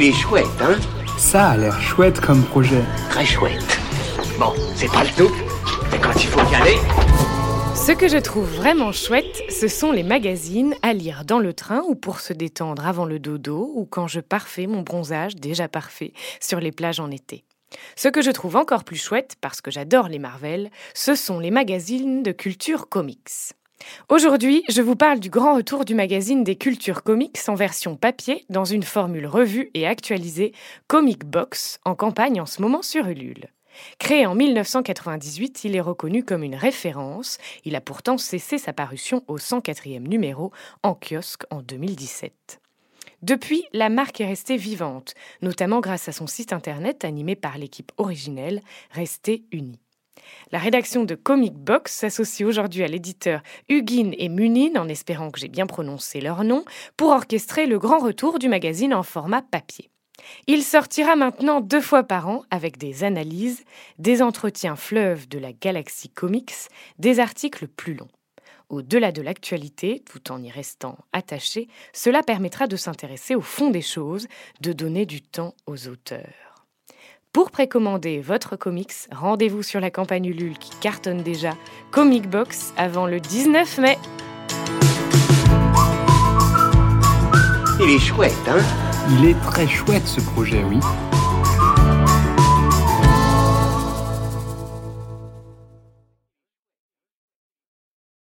Il est chouette, hein Ça a l'air chouette comme projet. Très chouette. Bon, c'est pas le tout, mais quand il faut y aller... Ce que je trouve vraiment chouette, ce sont les magazines à lire dans le train ou pour se détendre avant le dodo ou quand je parfais mon bronzage déjà parfait sur les plages en été. Ce que je trouve encore plus chouette, parce que j'adore les Marvel, ce sont les magazines de culture comics. Aujourd'hui, je vous parle du grand retour du magazine des cultures comics en version papier dans une formule revue et actualisée Comic Box en campagne en ce moment sur Ulule. Créé en 1998, il est reconnu comme une référence. Il a pourtant cessé sa parution au 104e numéro en kiosque en 2017. Depuis, la marque est restée vivante, notamment grâce à son site internet animé par l'équipe originelle Restée Unie. La rédaction de Comic Box s'associe aujourd'hui à l'éditeur Hugin et Munin, en espérant que j'ai bien prononcé leur nom, pour orchestrer le grand retour du magazine en format papier. Il sortira maintenant deux fois par an avec des analyses, des entretiens fleuves de la galaxie comics, des articles plus longs. Au-delà de l'actualité, tout en y restant attaché, cela permettra de s'intéresser au fond des choses, de donner du temps aux auteurs. Pour précommander votre comics, rendez-vous sur la campagne Ulule qui cartonne déjà Comic Box avant le 19 mai. Il est chouette, hein? Il est très chouette ce projet, oui.